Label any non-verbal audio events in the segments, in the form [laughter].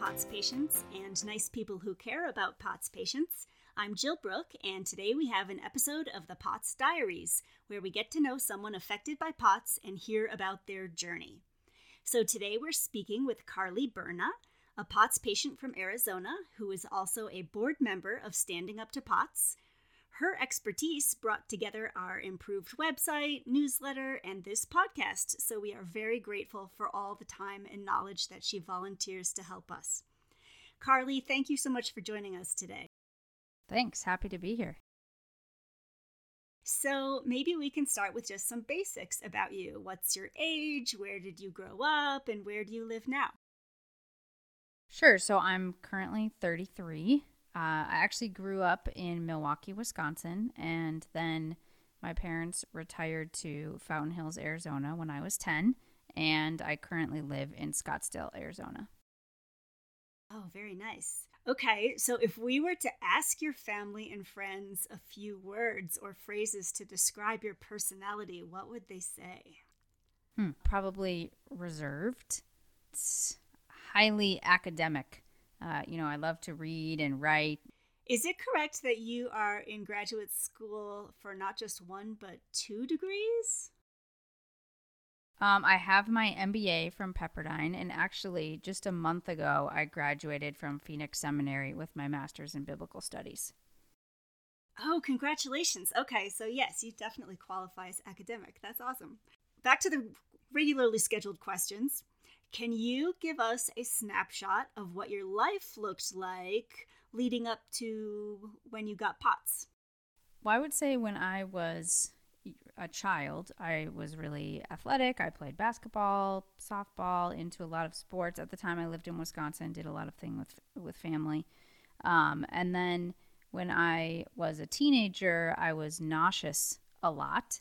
POTS patients and nice people who care about POTS patients. I'm Jill Brook, and today we have an episode of the POTS Diaries, where we get to know someone affected by POTS and hear about their journey. So today we're speaking with Carly Berna, a POTS patient from Arizona who is also a board member of Standing Up to POTS. Her expertise brought together our improved website, newsletter, and this podcast, so we are very grateful for all the time and knowledge that she volunteers to help us. Carly, thank you so much for joining us today. Thanks. Happy to be here. So, maybe we can start with just some basics about you. What's your age? Where did you grow up? And where do you live now? Sure. So, I'm currently 33. Uh, I actually grew up in Milwaukee, Wisconsin, and then my parents retired to Fountain Hills, Arizona when I was 10, and I currently live in Scottsdale, Arizona. Oh, very nice. Okay, so if we were to ask your family and friends a few words or phrases to describe your personality, what would they say? Hmm, probably reserved. It's highly academic. Uh, you know, I love to read and write. Is it correct that you are in graduate school for not just one, but two degrees? Um, I have my MBA from Pepperdine, and actually, just a month ago, I graduated from Phoenix Seminary with my master's in biblical studies. Oh, congratulations. Okay, so yes, you definitely qualify as academic. That's awesome. Back to the regularly scheduled questions. Can you give us a snapshot of what your life looked like leading up to when you got POTS? Well, I would say when I was a child, I was really athletic. I played basketball, softball, into a lot of sports. At the time, I lived in Wisconsin, did a lot of things with with family. Um, and then when I was a teenager, I was nauseous a lot,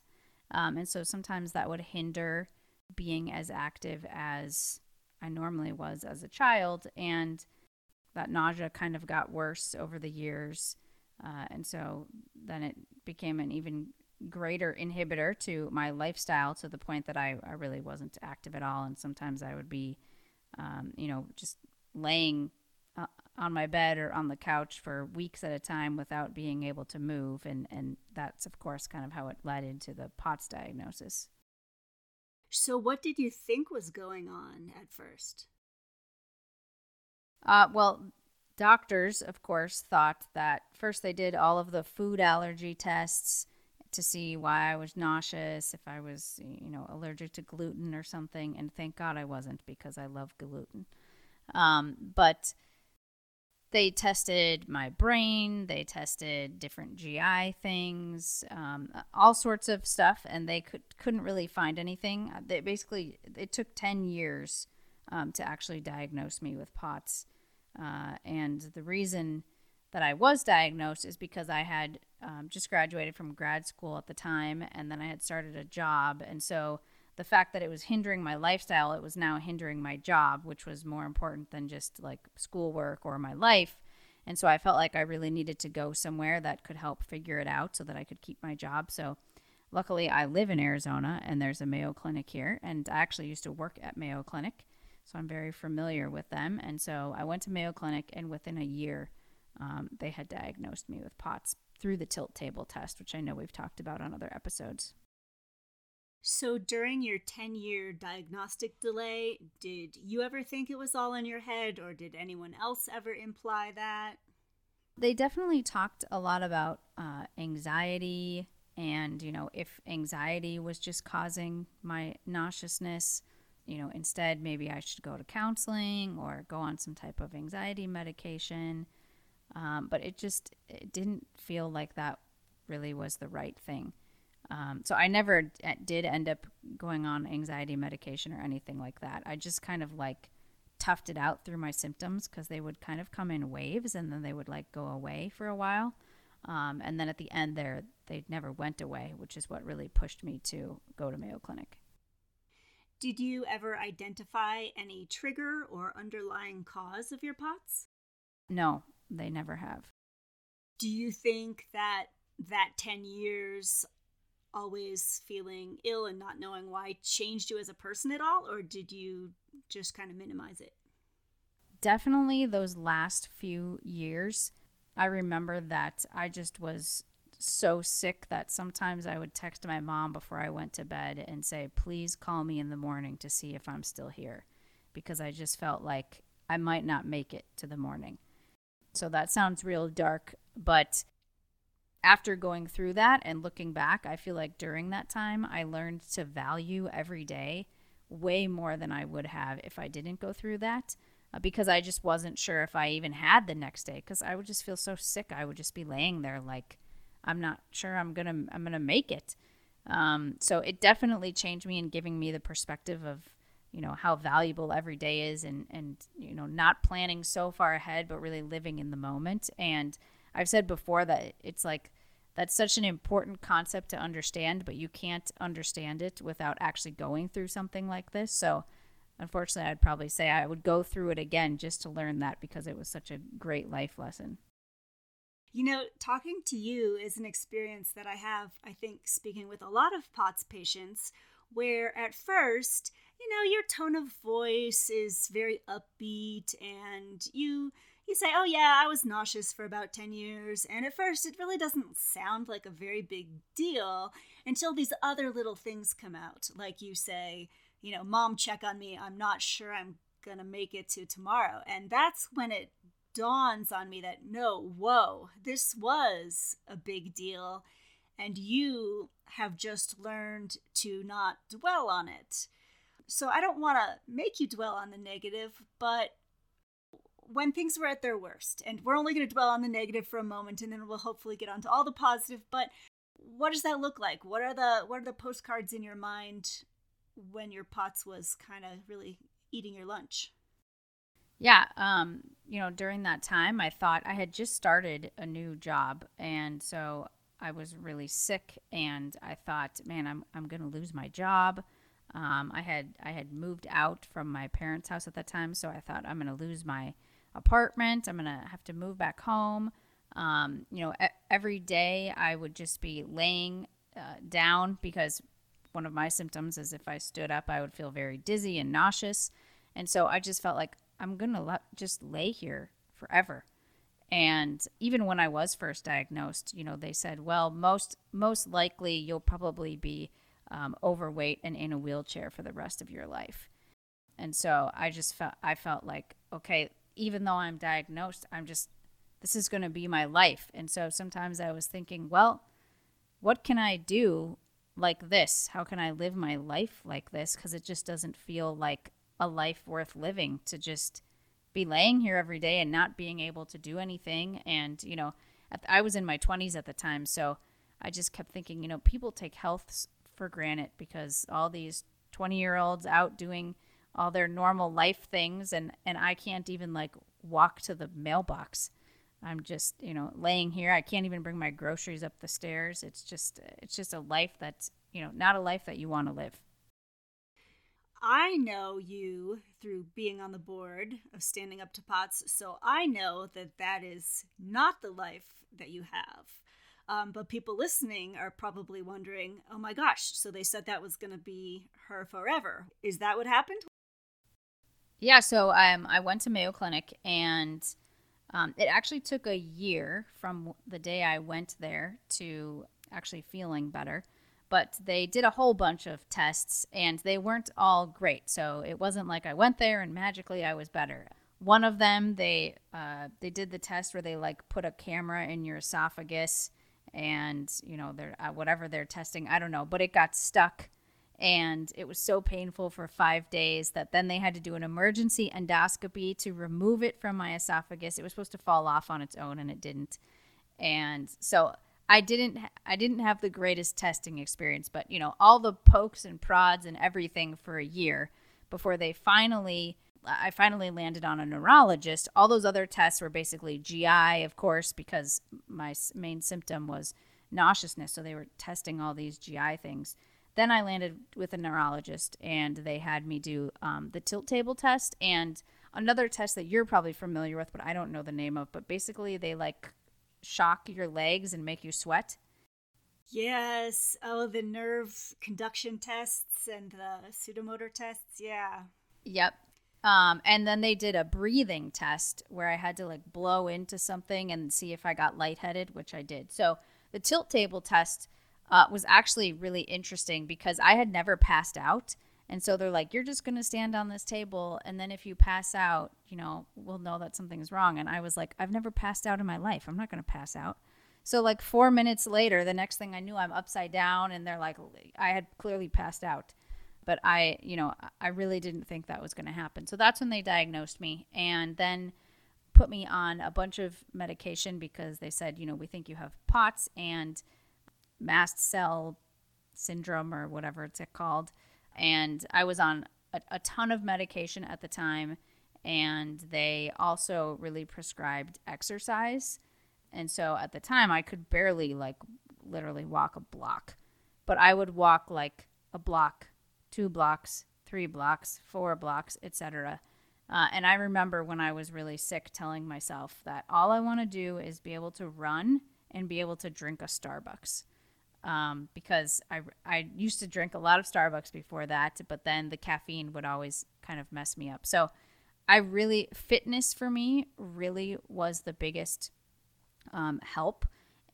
um, and so sometimes that would hinder being as active as I normally was as a child. And that nausea kind of got worse over the years. Uh, and so then it became an even greater inhibitor to my lifestyle to the point that I, I really wasn't active at all. And sometimes I would be, um, you know, just laying uh, on my bed or on the couch for weeks at a time without being able to move. And, and that's, of course, kind of how it led into the POTS diagnosis. So, what did you think was going on at first? Uh, well, doctors, of course, thought that first they did all of the food allergy tests to see why I was nauseous, if I was, you know, allergic to gluten or something. And thank God I wasn't because I love gluten. Um, but they tested my brain, they tested different GI things, um, all sorts of stuff, and they could couldn't really find anything. They basically it took ten years um, to actually diagnose me with POTS, uh, and the reason that I was diagnosed is because I had um, just graduated from grad school at the time, and then I had started a job, and so the fact that it was hindering my lifestyle, it was now hindering my job, which was more important than just like schoolwork or my life. And so I felt like I really needed to go somewhere that could help figure it out so that I could keep my job. So luckily, I live in Arizona and there's a Mayo Clinic here. And I actually used to work at Mayo Clinic. So I'm very familiar with them. And so I went to Mayo Clinic, and within a year, um, they had diagnosed me with POTS through the tilt table test, which I know we've talked about on other episodes. So during your 10 year diagnostic delay, did you ever think it was all in your head or did anyone else ever imply that? They definitely talked a lot about uh, anxiety and, you know, if anxiety was just causing my nauseousness, you know, instead maybe I should go to counseling or go on some type of anxiety medication. Um, but it just it didn't feel like that really was the right thing. Um, so I never did end up going on anxiety medication or anything like that. I just kind of like toughed it out through my symptoms because they would kind of come in waves and then they would like go away for a while. Um, and then at the end there, they never went away, which is what really pushed me to go to Mayo Clinic. Did you ever identify any trigger or underlying cause of your POTS? No, they never have. Do you think that that 10 years always feeling ill and not knowing why changed you as a person at all, or did you just kind of minimize it? Definitely those last few years. I remember that I just was so sick that sometimes I would text my mom before I went to bed and say, please call me in the morning to see if I'm still here because I just felt like I might not make it to the morning. So that sounds real dark, but after going through that and looking back, I feel like during that time, I learned to value every day way more than I would have if I didn't go through that uh, because I just wasn't sure if I even had the next day because I would just feel so sick. I would just be laying there like, I'm not sure I'm going to I'm going to make it. Um, so it definitely changed me in giving me the perspective of, you know, how valuable every day is and, and, you know, not planning so far ahead, but really living in the moment. And, I've said before that it's like that's such an important concept to understand, but you can't understand it without actually going through something like this. So, unfortunately, I'd probably say I would go through it again just to learn that because it was such a great life lesson. You know, talking to you is an experience that I have, I think, speaking with a lot of POTS patients, where at first, you know, your tone of voice is very upbeat and you you say, oh, yeah, I was nauseous for about 10 years. And at first, it really doesn't sound like a very big deal until these other little things come out. Like you say, you know, mom, check on me. I'm not sure I'm going to make it to tomorrow. And that's when it dawns on me that no, whoa, this was a big deal. And you have just learned to not dwell on it. So I don't want to make you dwell on the negative, but when things were at their worst, and we're only going to dwell on the negative for a moment, and then we'll hopefully get onto all the positive. But what does that look like? What are the what are the postcards in your mind when your POTS was kind of really eating your lunch? Yeah, um, you know, during that time, I thought I had just started a new job, and so I was really sick, and I thought, man, I'm I'm going to lose my job. Um, I had I had moved out from my parents' house at that time, so I thought I'm going to lose my apartment. I'm going to have to move back home. Um, you know, every day I would just be laying uh, down because one of my symptoms is if I stood up, I would feel very dizzy and nauseous. And so I just felt like I'm going to just lay here forever. And even when I was first diagnosed, you know, they said, well, most most likely you'll probably be um, overweight and in a wheelchair for the rest of your life. And so I just felt I felt like okay, even though I'm diagnosed, I'm just, this is going to be my life. And so sometimes I was thinking, well, what can I do like this? How can I live my life like this? Because it just doesn't feel like a life worth living to just be laying here every day and not being able to do anything. And, you know, I was in my 20s at the time. So I just kept thinking, you know, people take health for granted because all these 20 year olds out doing all their normal life things and and I can't even like walk to the mailbox. I'm just, you know, laying here. I can't even bring my groceries up the stairs. It's just it's just a life that's, you know, not a life that you want to live. I know you through being on the board of Standing Up to POTS, so I know that that is not the life that you have. Um, but people listening are probably wondering, oh my gosh, so they said that was going to be her forever. Is that what happened? Yeah, so um, I went to Mayo Clinic, and um, it actually took a year from the day I went there to actually feeling better. But they did a whole bunch of tests, and they weren't all great. So it wasn't like I went there and magically I was better. One of them, they uh, they did the test where they like put a camera in your esophagus, and you know they're uh, whatever they're testing, I don't know, but it got stuck and it was so painful for five days that then they had to do an emergency endoscopy to remove it from my esophagus. It was supposed to fall off on its own, and it didn't. And so I didn't I didn't have the greatest testing experience, but you know all the pokes and prods and everything for a year before they finally I finally landed on a neurologist. All those other tests were basically GI, of course, because my main symptom was nauseousness. So they were testing all these GI things. Then I landed with a neurologist, and they had me do um, the tilt table test and another test that you're probably familiar with, but I don't know the name of. But basically, they like shock your legs and make you sweat. Yes. Oh, the nerve conduction tests and the sudomotor tests. Yeah. Yep. Um, and then they did a breathing test where I had to like blow into something and see if I got lightheaded, which I did. So the tilt table test uh, was actually really interesting because I had never passed out. And so they're like, you're just going to stand on this table. And then if you pass out, you know, we'll know that something's wrong. And I was like, I've never passed out in my life. I'm not going to pass out. So, like, four minutes later, the next thing I knew, I'm upside down. And they're like, I had clearly passed out. But I, you know, I really didn't think that was going to happen. So that's when they diagnosed me. And then put me on a bunch of medication because they said, you know, we think you have POTS and mast cell syndrome or whatever it's called and I was on a, a ton of medication at the time, and they also really prescribed exercise. And so at the time, I could barely, like, literally walk a block, but I would walk like a block, two blocks, three blocks, four blocks, etc. Uh, and I remember when I was really sick telling myself that all I want to do is be able to run and be able to drink a Starbucks um, because I, I used to drink a lot of Starbucks before that, but then the caffeine would always kind of mess me up. So I really, fitness for me really was the biggest um, help.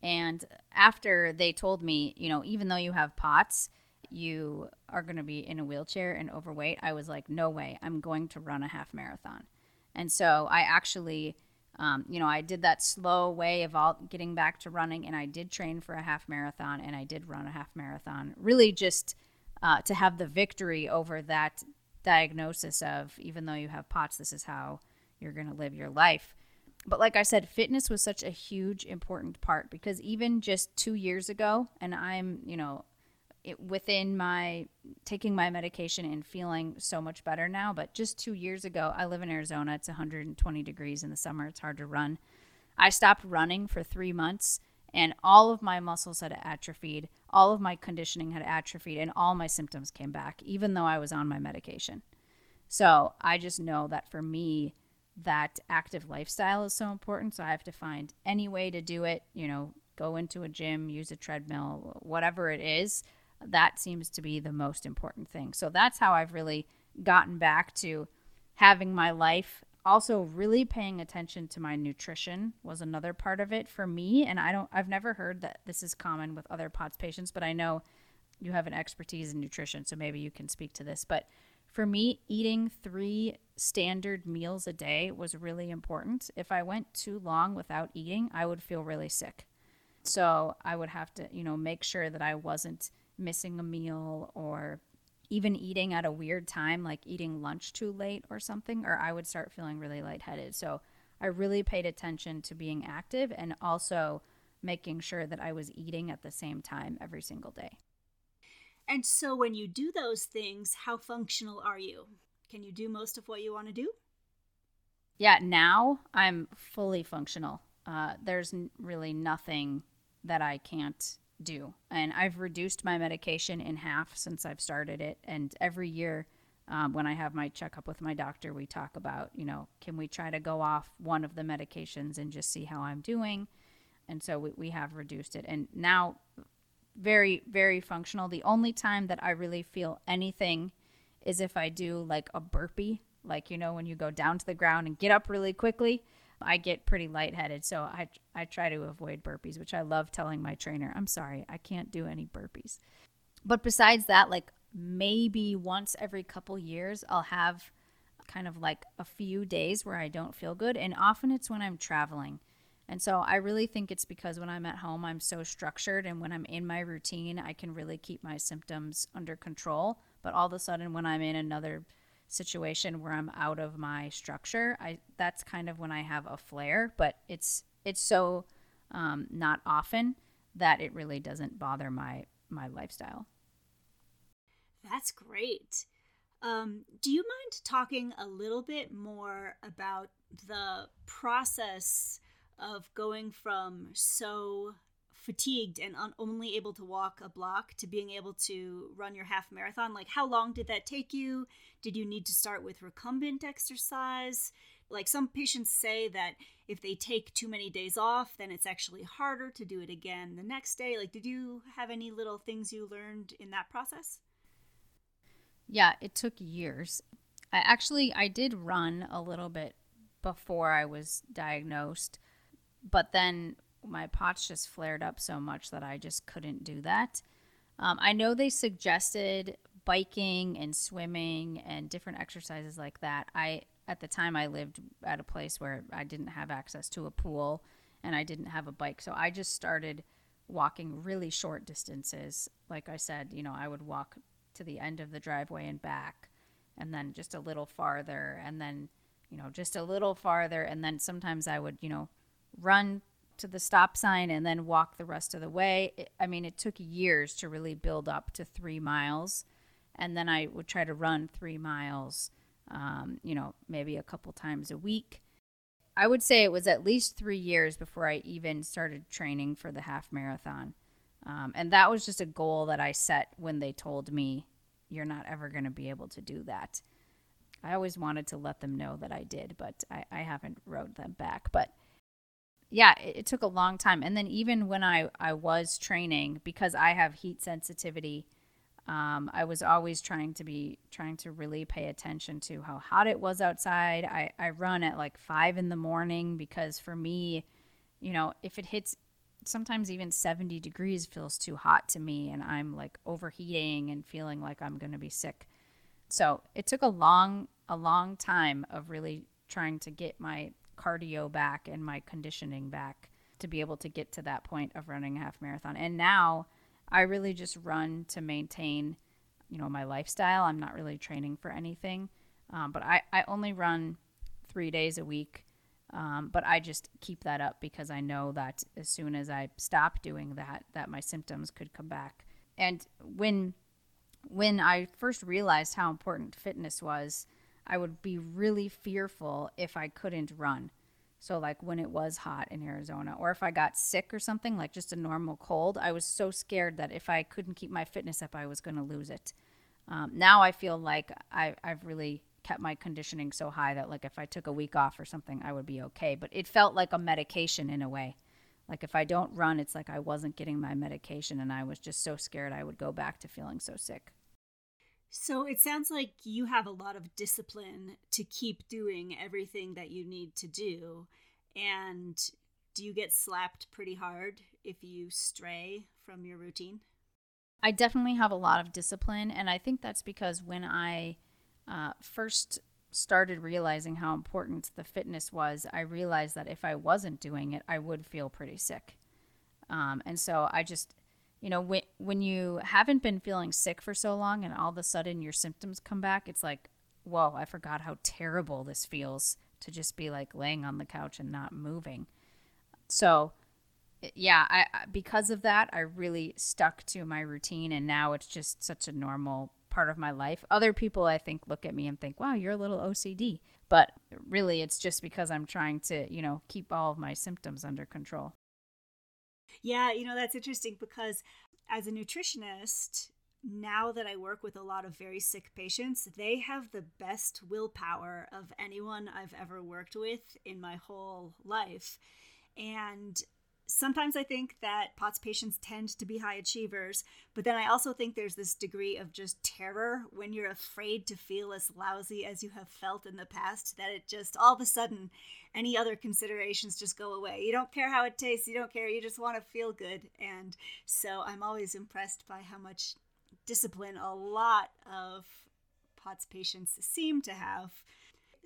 And after they told me, you know, even though you have POTS, you are going to be in a wheelchair and overweight, I was like, no way, I'm going to run a half marathon. And so I actually um, you know, I did that slow way of all getting back to running, and I did train for a half marathon, and I did run a half marathon. Really, just uh, to have the victory over that diagnosis of even though you have POTS, this is how you're going to live your life. But like I said, fitness was such a huge, important part because even just two years ago, and I'm, you know, it, within my taking my medication and feeling so much better now. But just two years ago, I live in Arizona. It's 120 degrees in the summer. It's hard to run. I stopped running for three months, and all of my muscles had atrophied, all of my conditioning had atrophied, and all my symptoms came back, even though I was on my medication. So I just know that for me, that active lifestyle is so important. So I have to find any way to do it, you know, go into a gym, use a treadmill, whatever it is that seems to be the most important thing. So that's how I've really gotten back to having my life. Also, really paying attention to my nutrition was another part of it for me. And I don't, I've never heard that this is common with other POTS patients, but I know you have an expertise in nutrition, so maybe you can speak to this. But for me, eating three standard meals a day was really important. If I went too long without eating, I would feel really sick. So I would have to, you know, make sure that I wasn't missing a meal or even eating at a weird time, like eating lunch too late or something, or I would start feeling really lightheaded. So I really paid attention to being active and also making sure that I was eating at the same time every single day. And so when you do those things, how functional are you? Can you do most of what you want to do? Yeah, now I'm fully functional. Uh, there's really nothing that I can't do. And I've reduced my medication in half since I've started it. And every year, um, when I have my checkup with my doctor, we talk about, you know, can we try to go off one of the medications and just see how I'm doing? And so we, we have reduced it. And now, very, very functional. The only time that I really feel anything is if I do like a burpee, like, you know, when you go down to the ground and get up really quickly. I get pretty lightheaded, so I I try to avoid burpees, which I love telling my trainer. I'm sorry, I can't do any burpees. But besides that, like maybe once every couple years, I'll have kind of like a few days where I don't feel good, and often it's when I'm traveling. And so I really think it's because when I'm at home, I'm so structured, and when I'm in my routine, I can really keep my symptoms under control. But all of a sudden, when I'm in another situation where I'm out of my structure, I that's kind of when I have a flare. But it's it's so um, not often that it really doesn't bother my my lifestyle. That's great. Um, do you mind talking a little bit more about the process of going from so fatigued and un- only able to walk a block to being able to run your half marathon? Like, how long did that take you? Did you need to start with recumbent exercise? Like, some patients say that if they take too many days off, then it's actually harder to do it again the next day. Like, did you have any little things you learned in that process? Yeah, it took years. I actually I did run a little bit before I was diagnosed, but then my POTS just flared up so much that I just couldn't do that. Um, I know they suggested biking and swimming and different exercises like that. I at the time I lived at a place where I didn't have access to a pool and I didn't have a bike, so I just started walking really short distances. Like I said, you know, I would walk to the end of the driveway and back, and then just a little farther, and then you know just a little farther, and then sometimes I would you know run to the stop sign and then walk the rest of the way. It, I mean, it took years to really build up to three miles. And then I would try to run three miles, um, you know, maybe a couple times a week. I would say it was at least three years before I even started training for the half marathon. Um, and that was just a goal that I set when they told me, you're not ever going to be able to do that. I always wanted to let them know that I did, but I, I haven't wrote them back. But yeah, it, it, took a long time. And then even when I, I was training, because I have heat sensitivity, um, I was always trying to be trying to really pay attention to how hot it was outside. I, I run at like five in the morning because for me, you know, if it hits sometimes even 70 degrees feels too hot to me and I'm like overheating and feeling like I'm going to be sick. So it took a long, a long time of really trying to get my cardio back and my conditioning back to be able to get to that point of running a half marathon. And now I really just run to maintain, you know, my lifestyle. I'm not really training for anything, um, but I, I only run three days a week. Um, but I just keep that up because I know that as soon as I stop doing that, that my symptoms could come back. And when when I first realized how important fitness was, I would be really fearful if I couldn't run. So, like when it was hot in Arizona, or if I got sick or something, like just a normal cold, I was so scared that if I couldn't keep my fitness up, I was going to lose it. Um, now I feel like I, I've really kept my conditioning so high that, like, if I took a week off or something, I would be okay. But it felt like a medication in a way. Like, if I don't run, it's like I wasn't getting my medication, and I was just so scared I would go back to feeling so sick. So it sounds like you have a lot of discipline to keep doing everything that you need to do. And do you get slapped pretty hard if you stray from your routine? I definitely have a lot of discipline. And I think that's because when I uh, first started realizing how important the fitness was, I realized that if I wasn't doing it, I would feel pretty sick. Um, and so I just you know when when you haven't been feeling sick for so long and all of a sudden your symptoms come back it's like whoa i forgot how terrible this feels to just be like laying on the couch and not moving. So yeah i because of that i really stuck to my routine and now it's just such a normal part of my life. Other people i think look at me and think wow you're a little ocd but really it's just because i'm trying to you know keep all of my symptoms under control yeah, you know, that's interesting because as a nutritionist, now that I work with a lot of very sick patients, they have the best willpower of anyone I've ever worked with in my whole life. And sometimes I think that POTS patients tend to be high achievers, but then I also think there's this degree of just terror when you're afraid to feel as lousy as you have felt in the past that it just all of a sudden any other considerations just go away. You don't care how it tastes, you don't care, you just want to feel good. And so I'm always impressed by how much discipline a lot of POTS patients seem to have.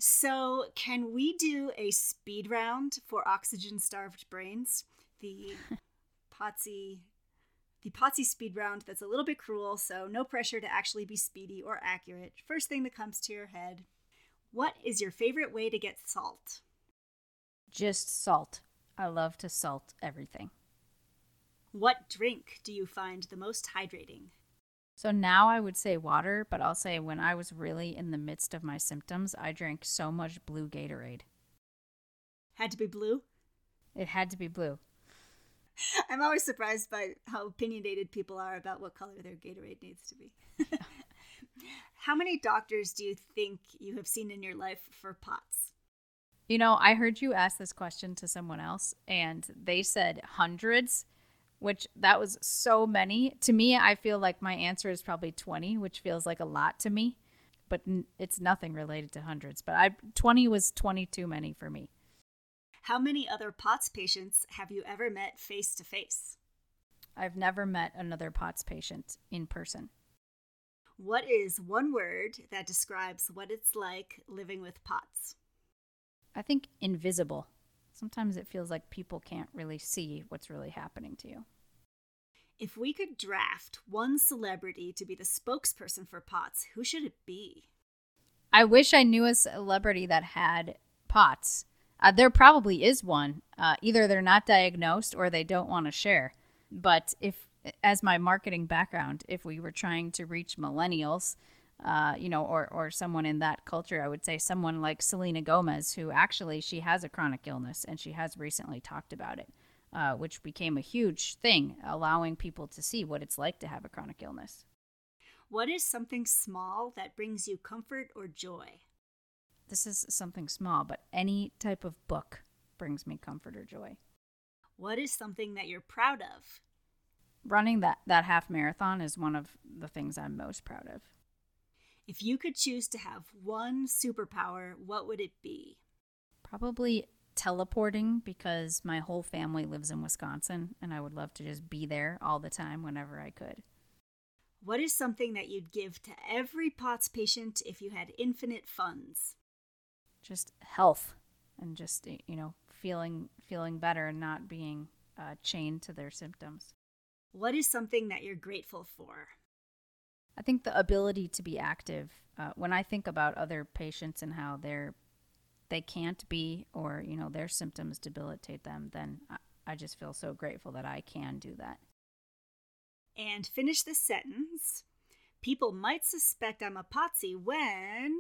So, can we do a speed round for oxygen starved brains? The Potsy the Potsy speed round that's a little bit cruel, so no pressure to actually be speedy or accurate. First thing that comes to your head. What is your favorite way to get salt? Just salt. I love to salt everything. What drink do you find the most hydrating? So now I would say water, but I'll say when I was really in the midst of my symptoms, I drank so much blue Gatorade. Had to be blue? It had to be blue. [laughs] I'm always surprised by how opinionated people are about what color their Gatorade needs to be. [laughs] how many doctors do you think you have seen in your life for POTS? You know, I heard you ask this question to someone else, and they said hundreds which that was so many. To me, I feel like my answer is probably 20, which feels like a lot to me, but it's nothing related to hundreds. But I 20 was 20 too many for me. How many other POTS patients have you ever met face to face? I've never met another POTS patient in person. What is one word that describes what it's like living with POTS? I think invisible sometimes it feels like people can't really see what's really happening to you. If we could draft one celebrity to be the spokesperson for POTS, who should it be? I wish I knew a celebrity that had POTS. Uh, there probably is one. Uh, either they're not diagnosed or they don't want to share. But if, as my marketing background, if we were trying to reach millennials, uh, you know, or, or someone in that culture. I would say someone like Selena Gomez, who actually she has a chronic illness and she has recently talked about it, uh, which became a huge thing, allowing people to see what it's like to have a chronic illness. What is something small that brings you comfort or joy? This is something small, but any type of book brings me comfort or joy. What is something that you're proud of? Running that, that half marathon is one of the things I'm most proud of. If you could choose to have one superpower, what would it be? Probably teleporting because my whole family lives in Wisconsin and I would love to just be there all the time whenever I could. What is something that you'd give to every POTS patient if you had infinite funds? Just health and just you know feeling feeling better and not being uh, chained to their symptoms. What is something that you're grateful for? I think the ability to be active. Uh, when I think about other patients and how they're they can't be, or you know their symptoms debilitate them, then I, I just feel so grateful that I can do that. And finish the sentence. People might suspect I'm a potsy when.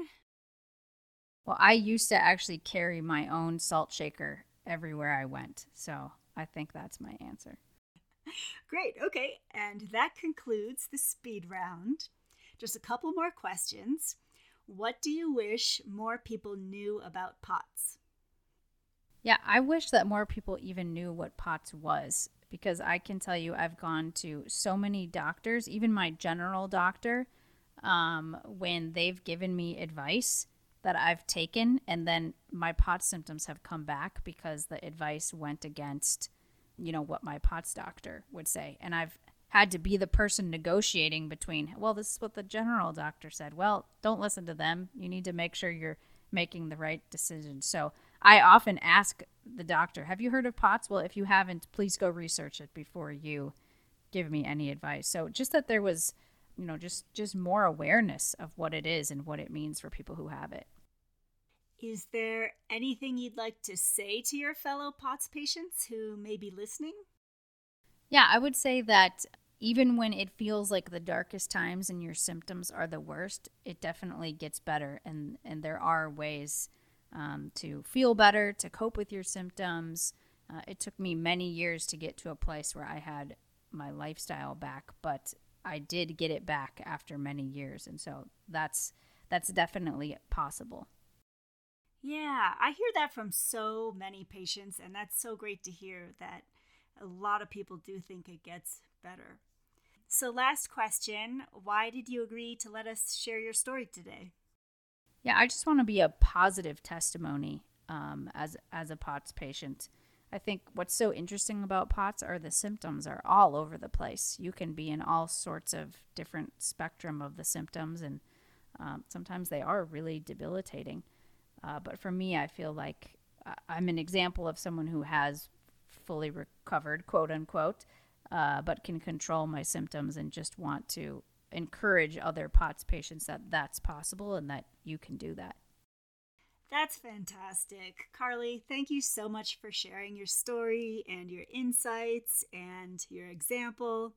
Well, I used to actually carry my own salt shaker everywhere I went, so I think that's my answer. Great. Okay. And that concludes the speed round. Just a couple more questions. What do you wish more people knew about POTS? Yeah, I wish that more people even knew what POTS was because I can tell you I've gone to so many doctors, even my general doctor, um, when they've given me advice that I've taken, and then my POTS symptoms have come back because the advice went against you know what my POTS doctor would say. And i've had to be the person negotiating between well this is what the general doctor said. Well don't listen to them. You need to make sure you're making the right decision. So i often ask the doctor have you heard of POTS? Well if you haven't please go research it before you give me any advice. So just that there was you know just just more awareness of what it is and what it means for people who have it is there anything you'd like to say to your fellow POTS patients who may be listening? Yeah, I would say that even when it feels like the darkest times and your symptoms are the worst, it definitely gets better. And, and there are ways um, to feel better, to cope with your symptoms. Uh, it took me many years to get to a place where I had my lifestyle back, but I did get it back after many years. And so that's, that's definitely possible. Yeah, I hear that from so many patients, and that's so great to hear that a lot of people do think it gets better. So, last question why did you agree to let us share your story today? Yeah, I just want to be a positive testimony um, as as a POTS patient. I think what's so interesting about POTS are the symptoms are all over the place. You can be in all sorts of different spectrum of the symptoms, and um, sometimes they are really debilitating. Uh, but for me, I feel like I'm an example of someone who has fully recovered, quote unquote, uh, but can control my symptoms and just want to encourage other POTS patients that that's possible and that you can do that. That's fantastic. Carly, thank you so much for sharing your story and your insights and your example.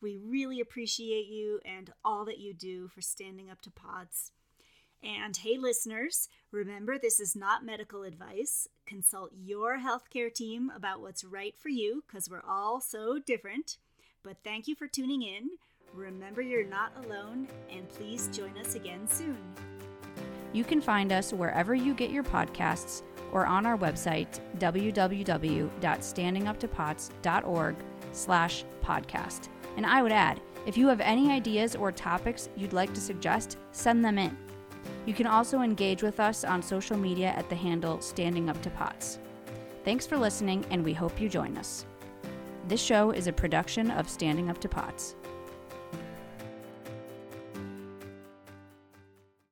We really appreciate you and all that you do for standing up to POTS. And hey, listeners, remember this is not medical advice. Consult your healthcare team about what's right for you because we're all so different. But thank you for tuning in. Remember, you're not alone, and please join us again soon. You can find us wherever you get your podcasts or on our website, www.standinguptopots.org slash podcast. And I would add, if you have any ideas or topics you'd like to suggest, send them in. You can also engage with us on social media at the handle Standing Up to Pots. Thanks for listening, and we hope you join us. This show is a production of Standing Up to Pots.